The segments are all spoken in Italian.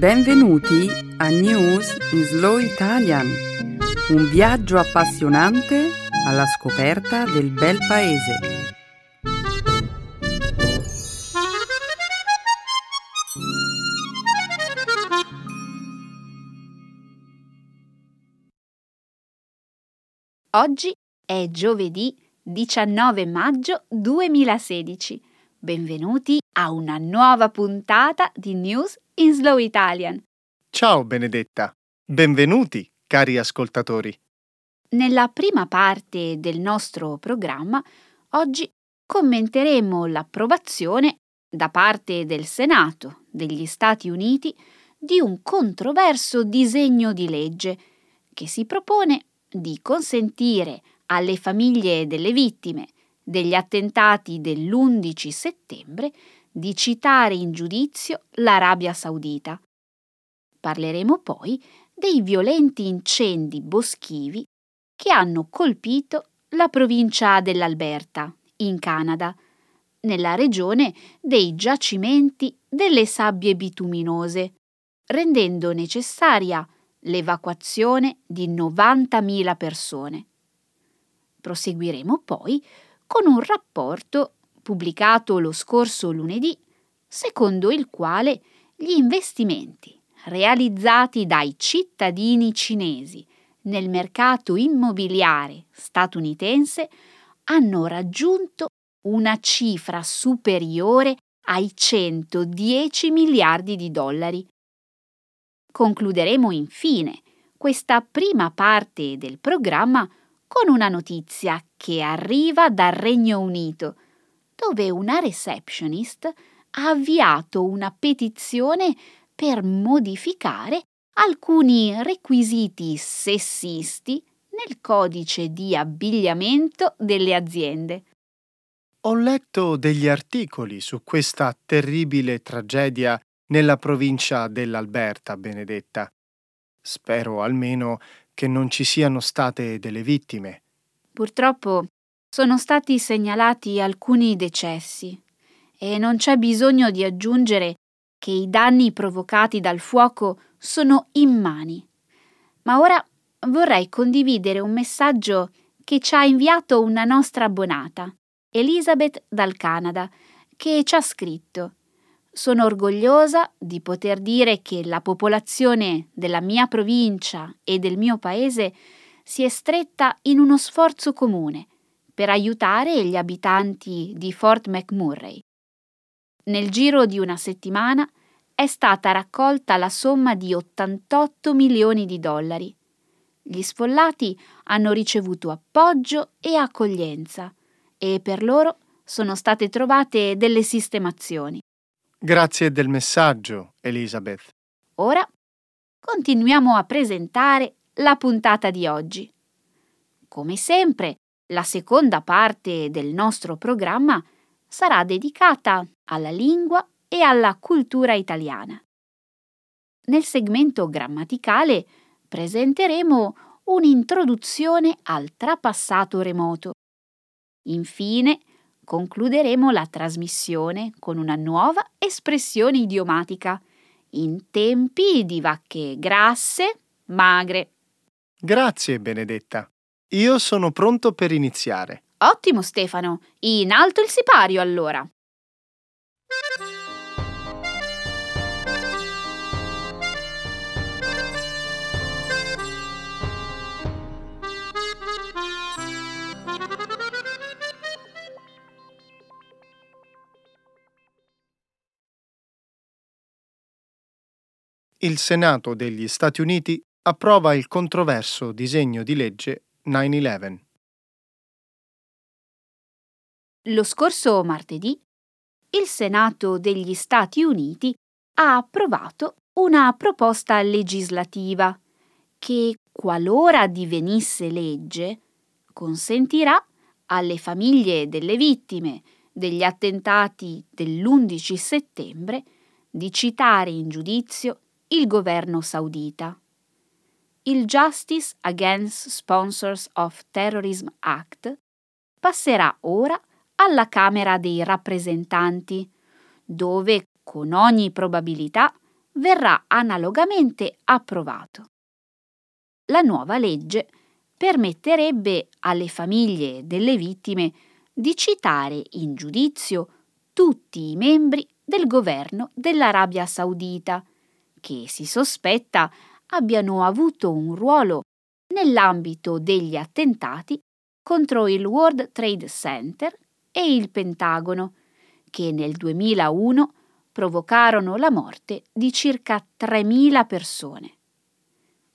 Benvenuti a News in Slow Italian, un viaggio appassionante alla scoperta del bel paese. Oggi è giovedì 19 maggio 2016. Benvenuti a una nuova puntata di News in Slow Italian. Ciao Benedetta, benvenuti cari ascoltatori. Nella prima parte del nostro programma, oggi commenteremo l'approvazione da parte del Senato degli Stati Uniti di un controverso disegno di legge che si propone di consentire alle famiglie delle vittime degli attentati dell'11 settembre di citare in giudizio l'Arabia Saudita. Parleremo poi dei violenti incendi boschivi che hanno colpito la provincia dell'Alberta, in Canada, nella regione dei giacimenti delle sabbie bituminose, rendendo necessaria l'evacuazione di 90.000 persone. Proseguiremo poi con un rapporto pubblicato lo scorso lunedì, secondo il quale gli investimenti realizzati dai cittadini cinesi nel mercato immobiliare statunitense hanno raggiunto una cifra superiore ai 110 miliardi di dollari. Concluderemo infine questa prima parte del programma con una notizia che arriva dal Regno Unito, dove una receptionist ha avviato una petizione per modificare alcuni requisiti sessisti nel codice di abbigliamento delle aziende. Ho letto degli articoli su questa terribile tragedia nella provincia dell'Alberta, Benedetta. Spero almeno che non ci siano state delle vittime. Purtroppo sono stati segnalati alcuni decessi e non c'è bisogno di aggiungere che i danni provocati dal fuoco sono immani. Ma ora vorrei condividere un messaggio che ci ha inviato una nostra abbonata, Elizabeth dal Canada, che ci ha scritto sono orgogliosa di poter dire che la popolazione della mia provincia e del mio paese si è stretta in uno sforzo comune per aiutare gli abitanti di Fort McMurray. Nel giro di una settimana è stata raccolta la somma di 88 milioni di dollari. Gli sfollati hanno ricevuto appoggio e accoglienza e per loro sono state trovate delle sistemazioni. Grazie del messaggio, Elizabeth. Ora continuiamo a presentare la puntata di oggi. Come sempre, la seconda parte del nostro programma sarà dedicata alla lingua e alla cultura italiana. Nel segmento grammaticale presenteremo un'introduzione al trapassato remoto. Infine, concluderemo la trasmissione con una nuova espressione idiomatica in tempi di vacche grasse, magre. Grazie, Benedetta. Io sono pronto per iniziare. Ottimo, Stefano. In alto il sipario, allora. il Senato degli Stati Uniti approva il controverso disegno di legge 9-11. Lo scorso martedì il Senato degli Stati Uniti ha approvato una proposta legislativa che, qualora divenisse legge, consentirà alle famiglie delle vittime degli attentati dell'11 settembre di citare in giudizio il governo saudita. Il Justice Against Sponsors of Terrorism Act passerà ora alla Camera dei rappresentanti, dove con ogni probabilità verrà analogamente approvato. La nuova legge permetterebbe alle famiglie delle vittime di citare in giudizio tutti i membri del governo dell'Arabia Saudita, che si sospetta abbiano avuto un ruolo nell'ambito degli attentati contro il World Trade Center e il Pentagono, che nel 2001 provocarono la morte di circa 3.000 persone.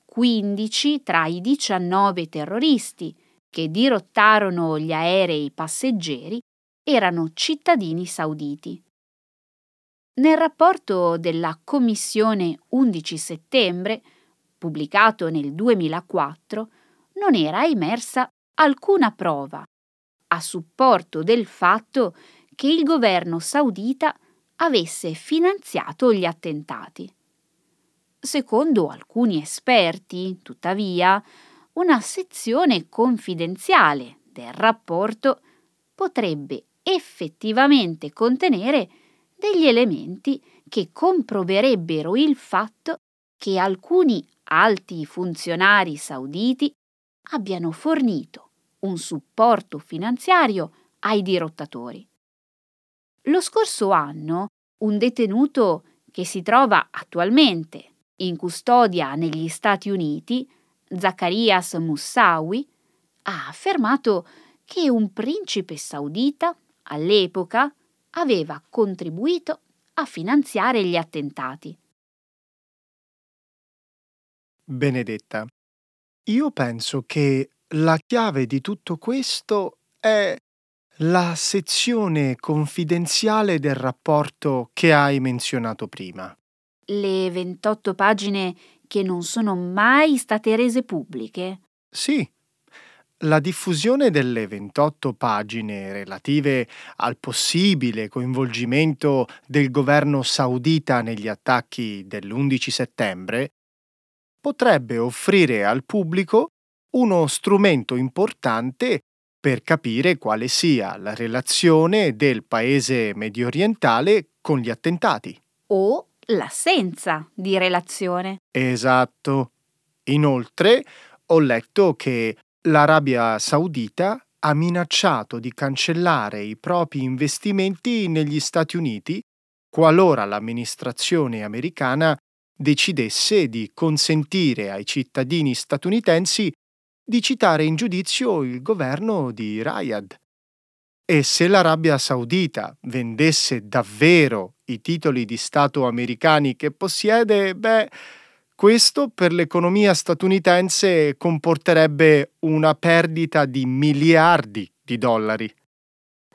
15 tra i 19 terroristi che dirottarono gli aerei passeggeri erano cittadini sauditi. Nel rapporto della Commissione 11 settembre, pubblicato nel 2004, non era emersa alcuna prova a supporto del fatto che il governo saudita avesse finanziato gli attentati. Secondo alcuni esperti, tuttavia, una sezione confidenziale del rapporto potrebbe effettivamente contenere degli elementi che comproverebbero il fatto che alcuni alti funzionari sauditi abbiano fornito un supporto finanziario ai dirottatori. Lo scorso anno un detenuto che si trova attualmente in custodia negli Stati Uniti, Zacharias Moussawi, ha affermato che un principe saudita all'epoca aveva contribuito a finanziare gli attentati. Benedetta, io penso che la chiave di tutto questo è la sezione confidenziale del rapporto che hai menzionato prima. Le 28 pagine che non sono mai state rese pubbliche? Sì, la diffusione delle 28 pagine relative al possibile coinvolgimento del governo saudita negli attacchi dell'11 settembre potrebbe offrire al pubblico uno strumento importante per capire quale sia la relazione del paese medio orientale con gli attentati. O l'assenza di relazione. Esatto. Inoltre, ho letto che l'Arabia Saudita ha minacciato di cancellare i propri investimenti negli Stati Uniti qualora l'amministrazione americana decidesse di consentire ai cittadini statunitensi di citare in giudizio il governo di Riyadh. E se l'Arabia Saudita vendesse davvero i titoli di Stato americani che possiede, beh, questo per l'economia statunitense comporterebbe una perdita di miliardi di dollari.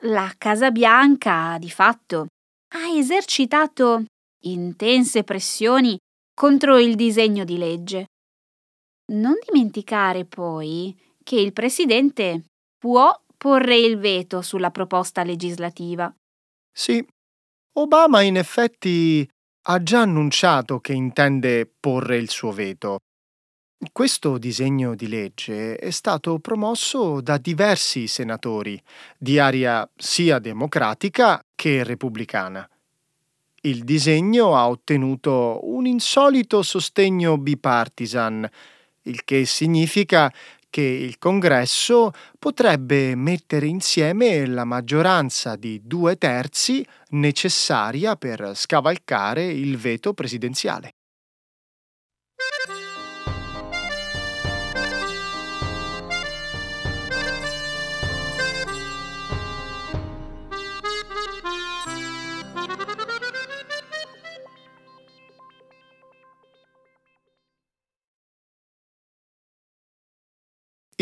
La Casa Bianca, di fatto, ha esercitato intense pressioni contro il disegno di legge. Non dimenticare poi che il Presidente può porre il veto sulla proposta legislativa. Sì, Obama in effetti ha già annunciato che intende porre il suo veto. Questo disegno di legge è stato promosso da diversi senatori, di aria sia democratica che repubblicana. Il disegno ha ottenuto un insolito sostegno bipartisan, il che significa che il Congresso potrebbe mettere insieme la maggioranza di due terzi necessaria per scavalcare il veto presidenziale.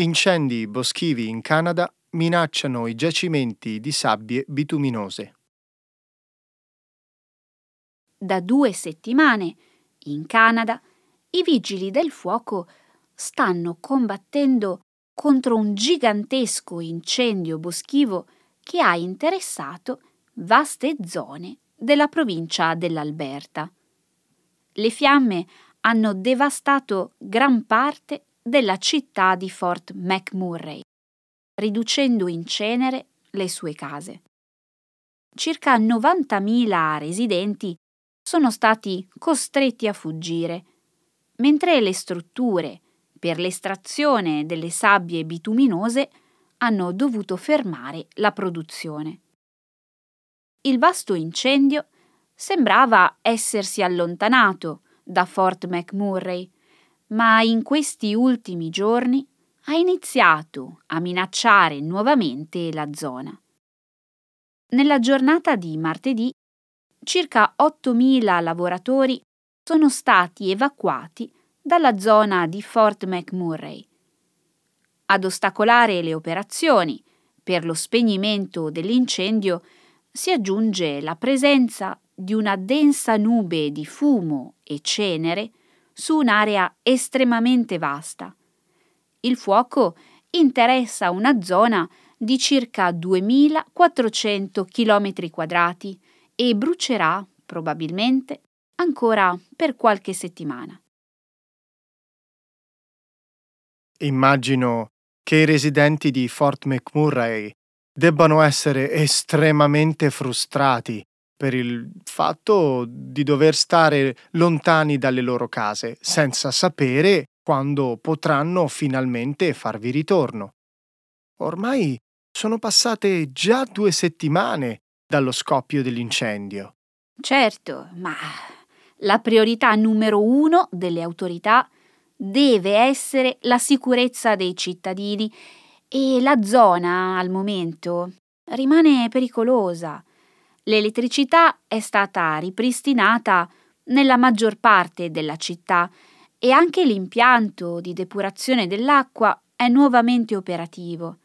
Incendi boschivi in Canada minacciano i giacimenti di sabbie bituminose. Da due settimane, in Canada, i vigili del fuoco stanno combattendo contro un gigantesco incendio boschivo che ha interessato vaste zone della provincia dell'Alberta. Le fiamme hanno devastato gran parte della città di Fort McMurray, riducendo in cenere le sue case. Circa 90.000 residenti sono stati costretti a fuggire, mentre le strutture per l'estrazione delle sabbie bituminose hanno dovuto fermare la produzione. Il vasto incendio sembrava essersi allontanato da Fort McMurray, ma in questi ultimi giorni ha iniziato a minacciare nuovamente la zona. Nella giornata di martedì circa 8.000 lavoratori sono stati evacuati dalla zona di Fort McMurray. Ad ostacolare le operazioni per lo spegnimento dell'incendio si aggiunge la presenza di una densa nube di fumo e cenere su un'area estremamente vasta. Il fuoco interessa una zona di circa 2400 km quadrati e brucerà, probabilmente, ancora per qualche settimana. Immagino che i residenti di Fort McMurray debbano essere estremamente frustrati per il fatto di dover stare lontani dalle loro case, senza sapere quando potranno finalmente farvi ritorno. Ormai sono passate già due settimane dallo scoppio dell'incendio. Certo, ma la priorità numero uno delle autorità deve essere la sicurezza dei cittadini e la zona, al momento, rimane pericolosa. L'elettricità è stata ripristinata nella maggior parte della città e anche l'impianto di depurazione dell'acqua è nuovamente operativo.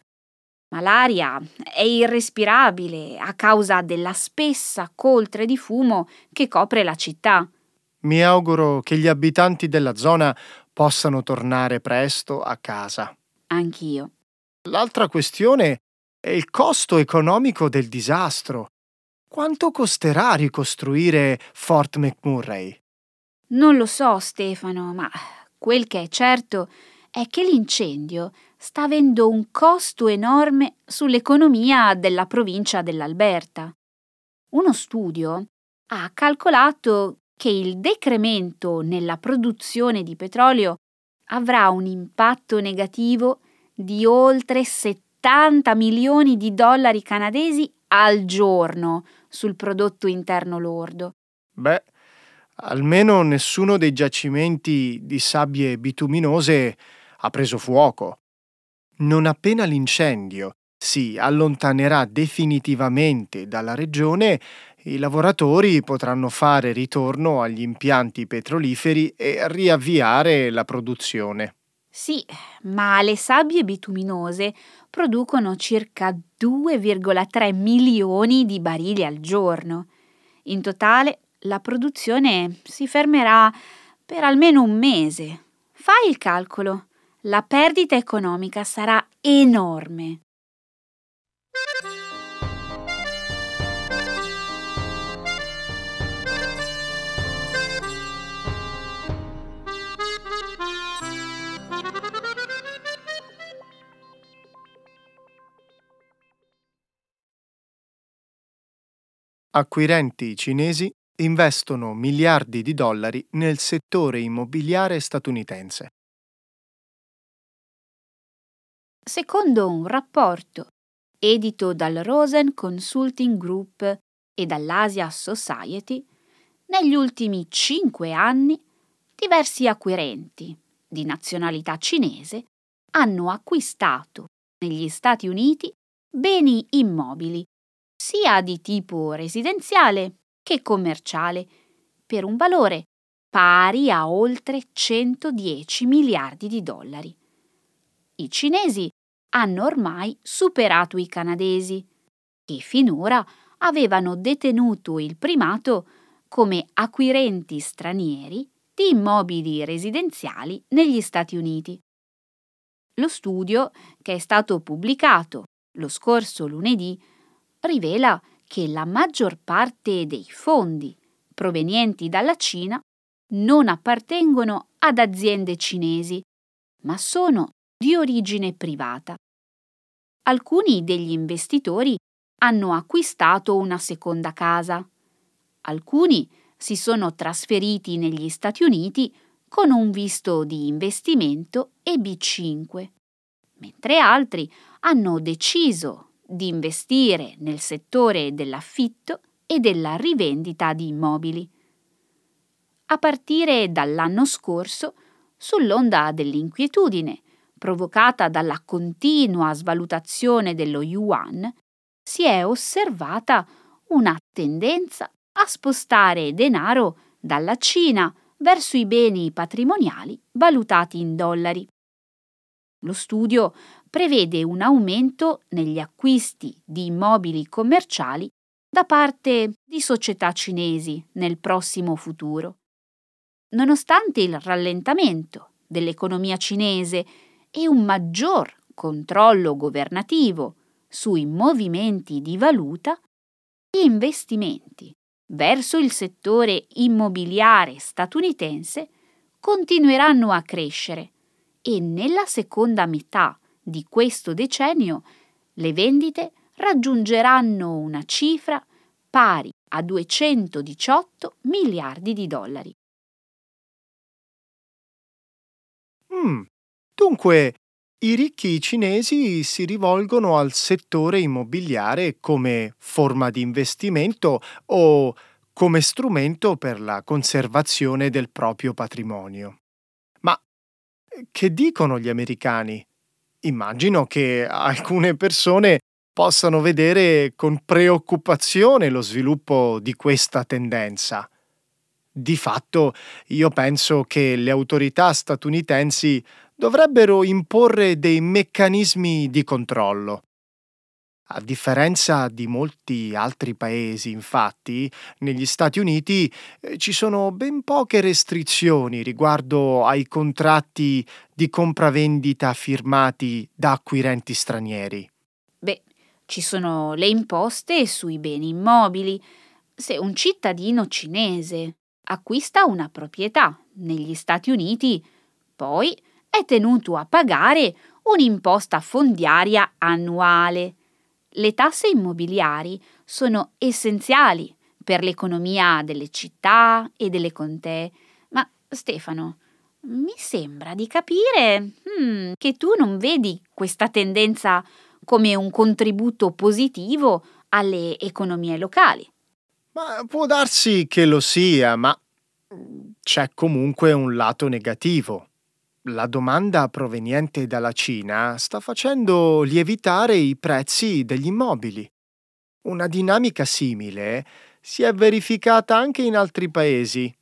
Ma l'aria è irrespirabile a causa della spessa coltre di fumo che copre la città. Mi auguro che gli abitanti della zona possano tornare presto a casa. Anch'io. L'altra questione è il costo economico del disastro. Quanto costerà ricostruire Fort McMurray? Non lo so, Stefano, ma quel che è certo è che l'incendio sta avendo un costo enorme sull'economia della provincia dell'Alberta. Uno studio ha calcolato che il decremento nella produzione di petrolio avrà un impatto negativo di oltre 70 milioni di dollari canadesi al giorno sul prodotto interno lordo. Beh, almeno nessuno dei giacimenti di sabbie bituminose ha preso fuoco. Non appena l'incendio si allontanerà definitivamente dalla regione, i lavoratori potranno fare ritorno agli impianti petroliferi e riavviare la produzione. Sì, ma le sabbie bituminose producono circa 2,3 milioni di barili al giorno. In totale la produzione si fermerà per almeno un mese. Fai il calcolo. La perdita economica sarà enorme. Acquirenti cinesi investono miliardi di dollari nel settore immobiliare statunitense. Secondo un rapporto edito dal Rosen Consulting Group e dall'Asia Society, negli ultimi cinque anni diversi acquirenti di nazionalità cinese hanno acquistato negli Stati Uniti beni immobili sia di tipo residenziale che commerciale, per un valore pari a oltre 110 miliardi di dollari. I cinesi hanno ormai superato i canadesi, che finora avevano detenuto il primato come acquirenti stranieri di immobili residenziali negli Stati Uniti. Lo studio, che è stato pubblicato lo scorso lunedì, rivela che la maggior parte dei fondi provenienti dalla Cina non appartengono ad aziende cinesi, ma sono di origine privata. Alcuni degli investitori hanno acquistato una seconda casa, alcuni si sono trasferiti negli Stati Uniti con un visto di investimento e B5, mentre altri hanno deciso di investire nel settore dell'affitto e della rivendita di immobili. A partire dall'anno scorso, sull'onda dell'inquietudine provocata dalla continua svalutazione dello yuan, si è osservata una tendenza a spostare denaro dalla Cina verso i beni patrimoniali valutati in dollari. Lo studio prevede un aumento negli acquisti di immobili commerciali da parte di società cinesi nel prossimo futuro. Nonostante il rallentamento dell'economia cinese e un maggior controllo governativo sui movimenti di valuta, gli investimenti verso il settore immobiliare statunitense continueranno a crescere e nella seconda metà di questo decennio le vendite raggiungeranno una cifra pari a 218 miliardi di dollari. Mm, dunque, i ricchi cinesi si rivolgono al settore immobiliare come forma di investimento o come strumento per la conservazione del proprio patrimonio. Che dicono gli americani? Immagino che alcune persone possano vedere con preoccupazione lo sviluppo di questa tendenza. Di fatto, io penso che le autorità statunitensi dovrebbero imporre dei meccanismi di controllo. A differenza di molti altri paesi, infatti, negli Stati Uniti eh, ci sono ben poche restrizioni riguardo ai contratti di compravendita firmati da acquirenti stranieri. Beh, ci sono le imposte sui beni immobili. Se un cittadino cinese acquista una proprietà negli Stati Uniti, poi è tenuto a pagare un'imposta fondiaria annuale. Le tasse immobiliari sono essenziali per l'economia delle città e delle contee. Ma Stefano, mi sembra di capire hmm, che tu non vedi questa tendenza come un contributo positivo alle economie locali. Ma può darsi che lo sia, ma c'è comunque un lato negativo la domanda proveniente dalla Cina sta facendo lievitare i prezzi degli immobili. Una dinamica simile si è verificata anche in altri paesi.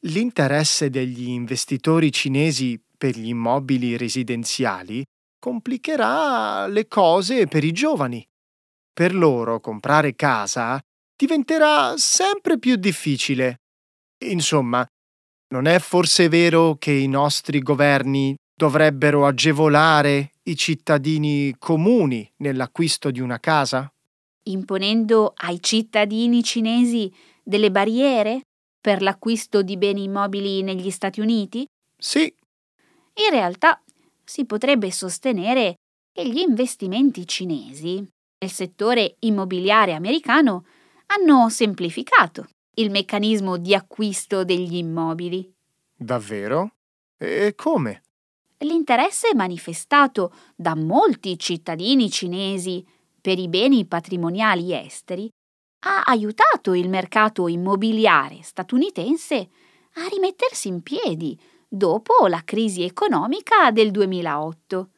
L'interesse degli investitori cinesi per gli immobili residenziali complicherà le cose per i giovani. Per loro comprare casa diventerà sempre più difficile. Insomma, non è forse vero che i nostri governi dovrebbero agevolare i cittadini comuni nell'acquisto di una casa? Imponendo ai cittadini cinesi delle barriere per l'acquisto di beni immobili negli Stati Uniti? Sì. In realtà si potrebbe sostenere che gli investimenti cinesi nel settore immobiliare americano hanno semplificato il meccanismo di acquisto degli immobili. Davvero? E come? L'interesse manifestato da molti cittadini cinesi per i beni patrimoniali esteri ha aiutato il mercato immobiliare statunitense a rimettersi in piedi dopo la crisi economica del 2008.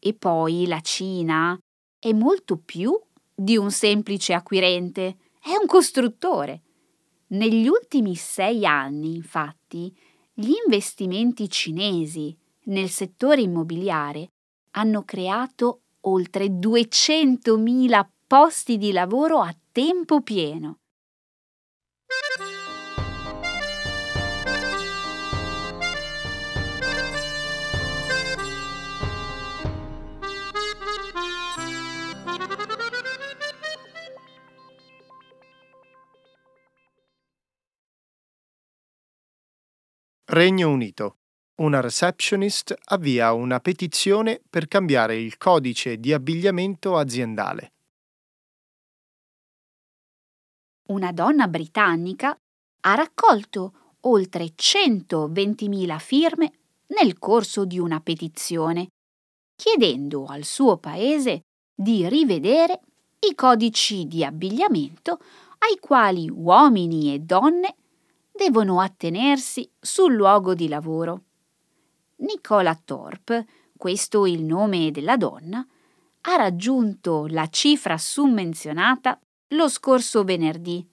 E poi la Cina è molto più di un semplice acquirente, è un costruttore. Negli ultimi sei anni, infatti, gli investimenti cinesi nel settore immobiliare hanno creato oltre 200.000 posti di lavoro a tempo pieno. Regno Unito. Una receptionist avvia una petizione per cambiare il codice di abbigliamento aziendale. Una donna britannica ha raccolto oltre 120.000 firme nel corso di una petizione, chiedendo al suo paese di rivedere i codici di abbigliamento ai quali uomini e donne devono attenersi sul luogo di lavoro. Nicola Thorpe, questo il nome della donna, ha raggiunto la cifra summenzionata lo scorso venerdì,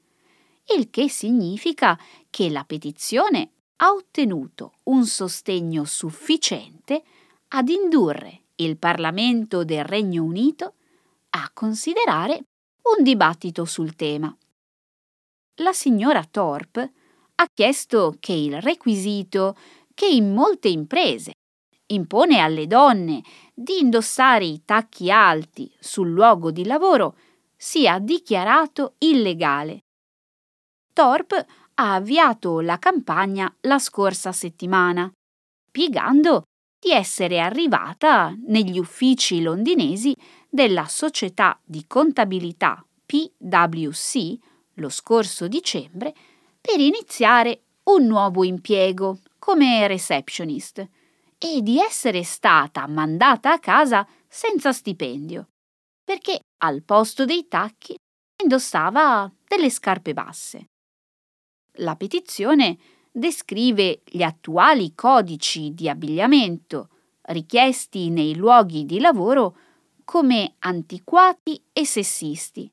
il che significa che la petizione ha ottenuto un sostegno sufficiente ad indurre il Parlamento del Regno Unito a considerare un dibattito sul tema. La signora Thorpe ha chiesto che il requisito che in molte imprese impone alle donne di indossare i tacchi alti sul luogo di lavoro sia dichiarato illegale. Thorpe ha avviato la campagna la scorsa settimana, spiegando di essere arrivata negli uffici londinesi della società di contabilità PwC lo scorso dicembre per iniziare un nuovo impiego come receptionist e di essere stata mandata a casa senza stipendio, perché al posto dei tacchi indossava delle scarpe basse. La petizione descrive gli attuali codici di abbigliamento richiesti nei luoghi di lavoro come antiquati e sessisti.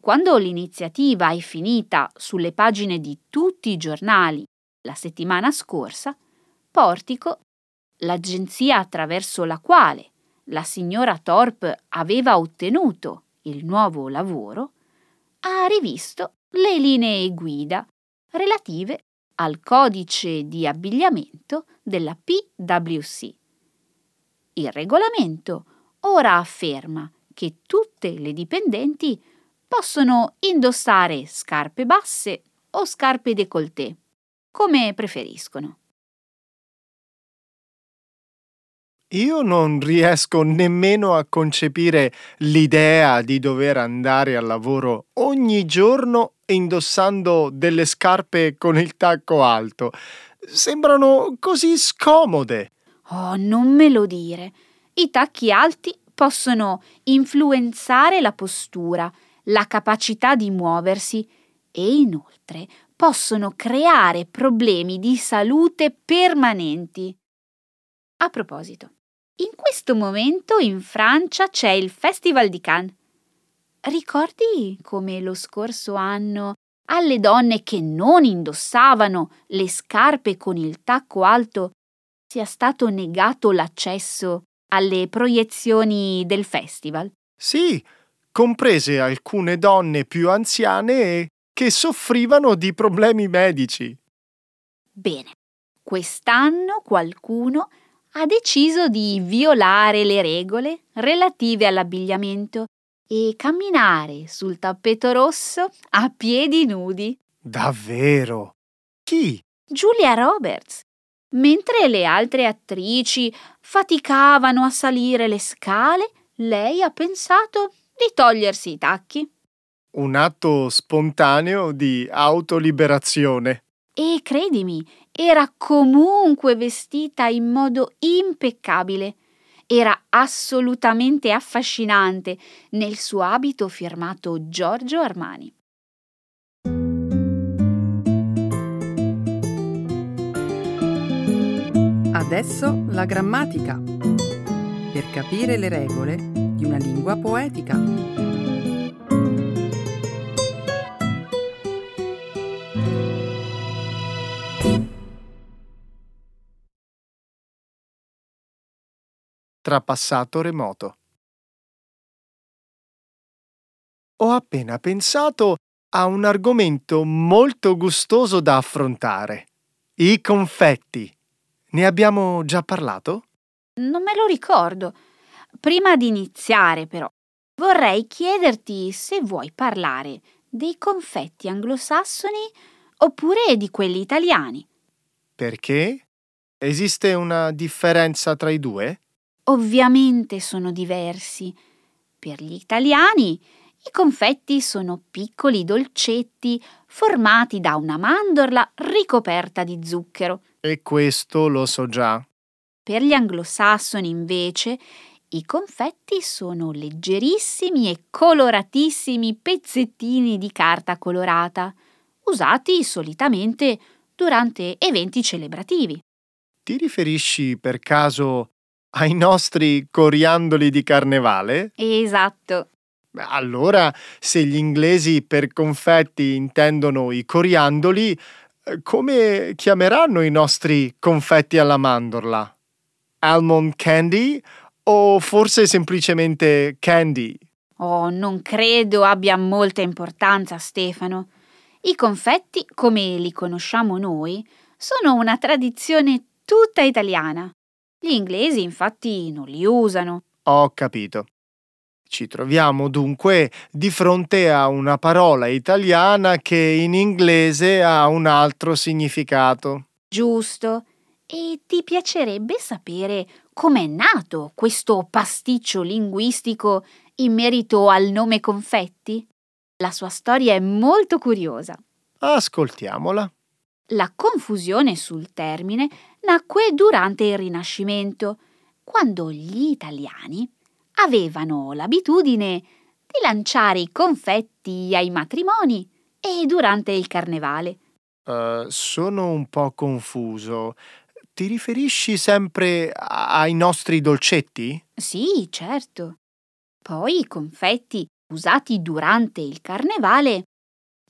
Quando l'iniziativa è finita sulle pagine di tutti i giornali la settimana scorsa, Portico, l'agenzia attraverso la quale la signora Thorpe aveva ottenuto il nuovo lavoro, ha rivisto le linee guida relative al codice di abbigliamento della PwC. Il regolamento ora afferma che tutte le dipendenti possono indossare scarpe basse o scarpe décolleté, come preferiscono. Io non riesco nemmeno a concepire l'idea di dover andare al lavoro ogni giorno indossando delle scarpe con il tacco alto. Sembrano così scomode. Oh, non me lo dire. I tacchi alti possono influenzare la postura, la capacità di muoversi e inoltre possono creare problemi di salute permanenti. A proposito, in questo momento in Francia c'è il Festival di Cannes. Ricordi come lo scorso anno alle donne che non indossavano le scarpe con il tacco alto sia stato negato l'accesso alle proiezioni del festival? Sì, comprese alcune donne più anziane che soffrivano di problemi medici. Bene, quest'anno qualcuno ha deciso di violare le regole relative all'abbigliamento e camminare sul tappeto rosso a piedi nudi. Davvero? Chi? Giulia Roberts. Mentre le altre attrici faticavano a salire le scale, lei ha pensato di togliersi i tacchi. Un atto spontaneo di autoliberazione. E credimi, era comunque vestita in modo impeccabile. Era assolutamente affascinante nel suo abito firmato Giorgio Armani. Adesso la grammatica. Per capire le regole di una lingua poetica. tra passato remoto. Ho appena pensato a un argomento molto gustoso da affrontare. I confetti. Ne abbiamo già parlato? Non me lo ricordo. Prima di iniziare, però, vorrei chiederti se vuoi parlare dei confetti anglosassoni oppure di quelli italiani. Perché? Esiste una differenza tra i due? ovviamente sono diversi. Per gli italiani i confetti sono piccoli dolcetti formati da una mandorla ricoperta di zucchero. E questo lo so già. Per gli anglosassoni, invece, i confetti sono leggerissimi e coloratissimi pezzettini di carta colorata, usati solitamente durante eventi celebrativi. Ti riferisci per caso ai nostri coriandoli di carnevale? Esatto. Allora, se gli inglesi per confetti intendono i coriandoli, eh, come chiameranno i nostri confetti alla mandorla? Almond candy o forse semplicemente candy? Oh, non credo abbia molta importanza, Stefano. I confetti, come li conosciamo noi, sono una tradizione tutta italiana. Gli inglesi infatti non li usano. Ho capito. Ci troviamo dunque di fronte a una parola italiana che in inglese ha un altro significato. Giusto. E ti piacerebbe sapere com'è nato questo pasticcio linguistico in merito al nome confetti? La sua storia è molto curiosa. Ascoltiamola. La confusione sul termine nacque durante il Rinascimento, quando gli italiani avevano l'abitudine di lanciare i confetti ai matrimoni e durante il carnevale. Uh, sono un po' confuso. Ti riferisci sempre ai nostri dolcetti? Sì, certo. Poi i confetti usati durante il carnevale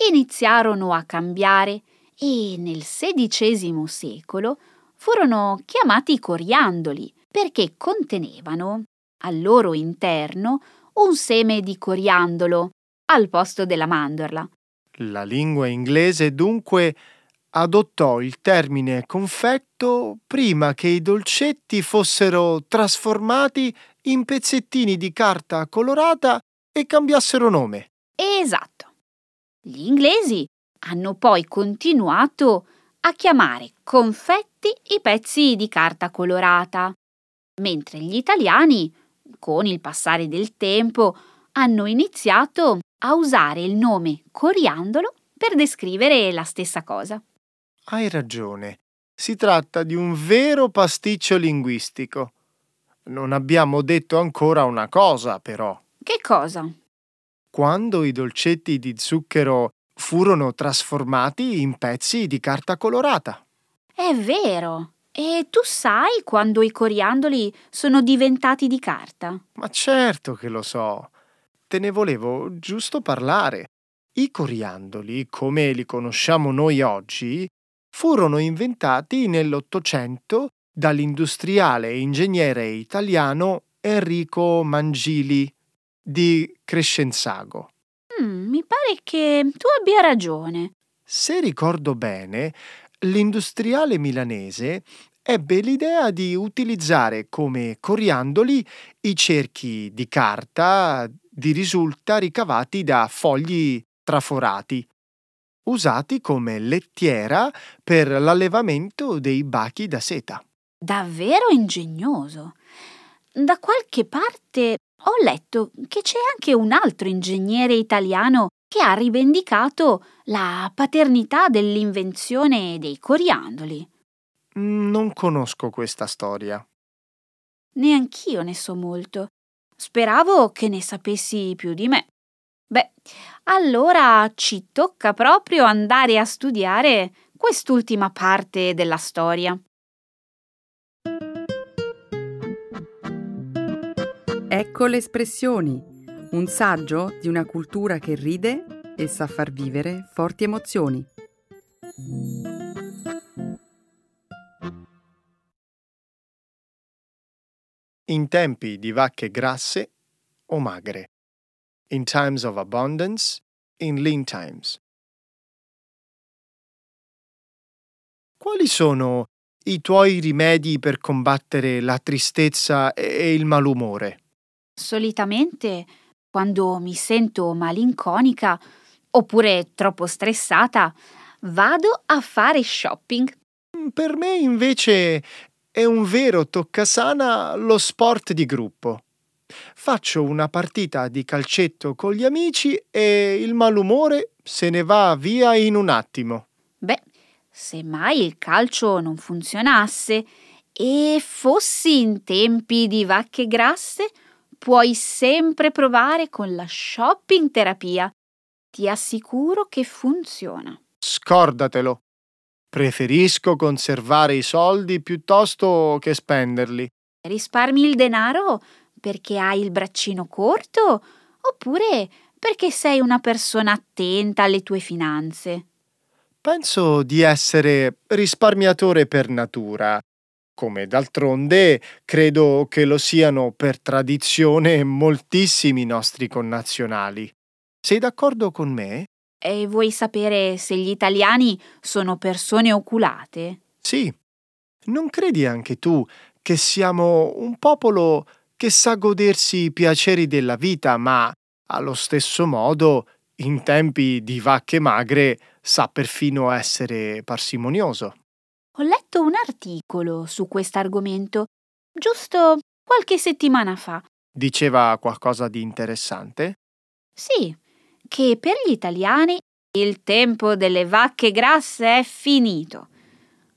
iniziarono a cambiare e nel XVI secolo furono chiamati coriandoli perché contenevano al loro interno un seme di coriandolo al posto della mandorla. La lingua inglese dunque adottò il termine confetto prima che i dolcetti fossero trasformati in pezzettini di carta colorata e cambiassero nome. Esatto. Gli inglesi hanno poi continuato a chiamare confetti i pezzi di carta colorata, mentre gli italiani con il passare del tempo, hanno iniziato a usare il nome coriandolo per descrivere la stessa cosa. Hai ragione. Si tratta di un vero pasticcio linguistico. Non abbiamo detto ancora una cosa, però. Che cosa? Quando i dolcetti di zucchero furono trasformati in pezzi di carta colorata. È vero. E tu sai quando i coriandoli sono diventati di carta? Ma certo che lo so. Te ne volevo giusto parlare. I coriandoli, come li conosciamo noi oggi, furono inventati nell'Ottocento dall'industriale e ingegnere italiano Enrico Mangili di Crescenzago. Mm, mi pare che tu abbia ragione. Se ricordo bene, l'industriale milanese ebbe l'idea di utilizzare come coriandoli i cerchi di carta di risulta ricavati da fogli traforati, usati come lettiera per l'allevamento dei bachi da seta. Davvero ingegnoso. Da qualche parte ho letto che c'è anche un altro ingegnere italiano che ha rivendicato la paternità dell'invenzione dei coriandoli. Non conosco questa storia. Neanch'io ne so molto. Speravo che ne sapessi più di me. Beh, allora ci tocca proprio andare a studiare quest'ultima parte della storia. Ecco le espressioni, un saggio di una cultura che ride e sa far vivere forti emozioni. in tempi di vacche grasse o magre, in times of abundance, in lean times. Quali sono i tuoi rimedi per combattere la tristezza e il malumore? Solitamente, quando mi sento malinconica oppure troppo stressata, vado a fare shopping. Per me invece è un vero toccasana lo sport di gruppo. Faccio una partita di calcetto con gli amici e il malumore se ne va via in un attimo. Beh, se mai il calcio non funzionasse e fossi in tempi di vacche grasse, puoi sempre provare con la shopping terapia. Ti assicuro che funziona. Scordatelo. Preferisco conservare i soldi piuttosto che spenderli. Risparmi il denaro perché hai il braccino corto oppure perché sei una persona attenta alle tue finanze? Penso di essere risparmiatore per natura, come d'altronde credo che lo siano per tradizione moltissimi nostri connazionali. Sei d'accordo con me? E vuoi sapere se gli italiani sono persone oculate? Sì. Non credi anche tu che siamo un popolo che sa godersi i piaceri della vita, ma allo stesso modo, in tempi di vacche magre, sa perfino essere parsimonioso. Ho letto un articolo su quest'argomento, giusto qualche settimana fa. Diceva qualcosa di interessante? Sì, che per gli italiani il tempo delle vacche grasse è finito.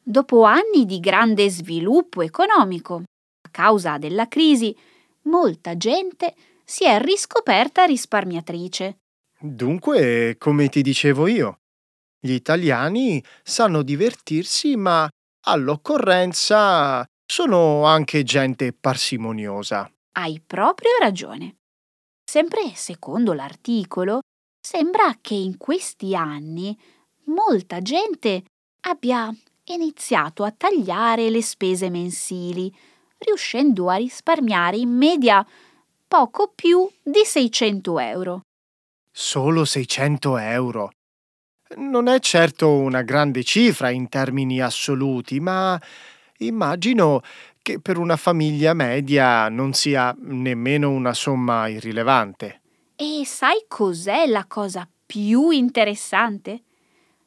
Dopo anni di grande sviluppo economico, a causa della crisi, molta gente si è riscoperta risparmiatrice. Dunque, come ti dicevo io, gli italiani sanno divertirsi, ma all'occorrenza sono anche gente parsimoniosa. Hai proprio ragione. Sempre secondo l'articolo, sembra che in questi anni molta gente abbia iniziato a tagliare le spese mensili riuscendo a risparmiare in media poco più di 600 euro. Solo 600 euro. Non è certo una grande cifra in termini assoluti, ma immagino che per una famiglia media non sia nemmeno una somma irrilevante. E sai cos'è la cosa più interessante?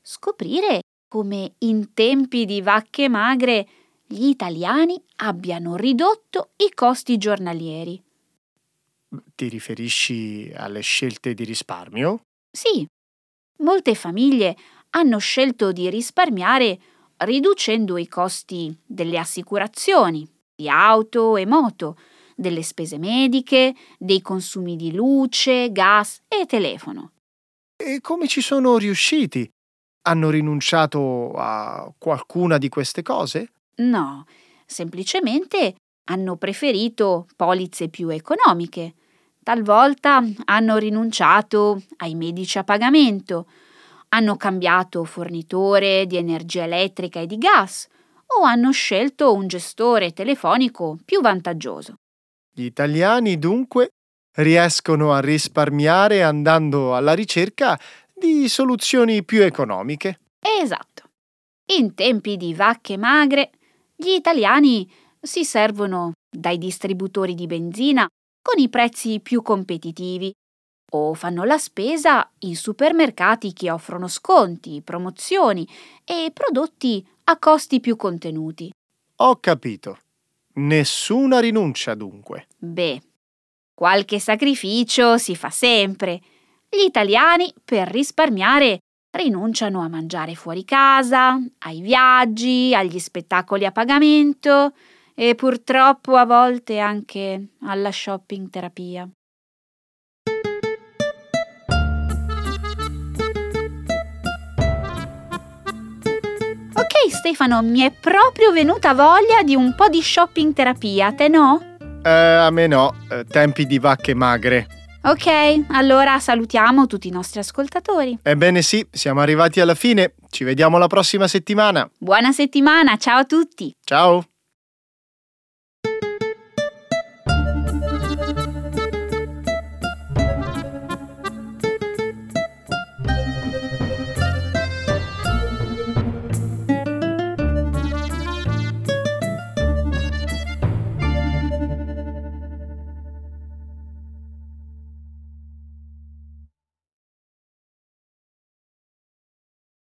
Scoprire come in tempi di vacche magre gli italiani abbiano ridotto i costi giornalieri. Ti riferisci alle scelte di risparmio? Sì. Molte famiglie hanno scelto di risparmiare riducendo i costi delle assicurazioni, di auto e moto, delle spese mediche, dei consumi di luce, gas e telefono. E come ci sono riusciti? Hanno rinunciato a qualcuna di queste cose? No, semplicemente hanno preferito polizze più economiche. Talvolta hanno rinunciato ai medici a pagamento, hanno cambiato fornitore di energia elettrica e di gas o hanno scelto un gestore telefonico più vantaggioso. Gli italiani dunque riescono a risparmiare andando alla ricerca di soluzioni più economiche. Esatto. In tempi di vacche magre gli italiani si servono dai distributori di benzina con i prezzi più competitivi o fanno la spesa in supermercati che offrono sconti, promozioni e prodotti a costi più contenuti. Ho capito. Nessuna rinuncia dunque. Beh, qualche sacrificio si fa sempre. Gli italiani, per risparmiare, rinunciano a mangiare fuori casa, ai viaggi, agli spettacoli a pagamento e purtroppo a volte anche alla shopping terapia. Ok Stefano, mi è proprio venuta voglia di un po' di shopping terapia, te no? Eh, a me no, eh, tempi di vacche magre. Ok, allora salutiamo tutti i nostri ascoltatori. Ebbene sì, siamo arrivati alla fine. Ci vediamo la prossima settimana. Buona settimana, ciao a tutti. Ciao.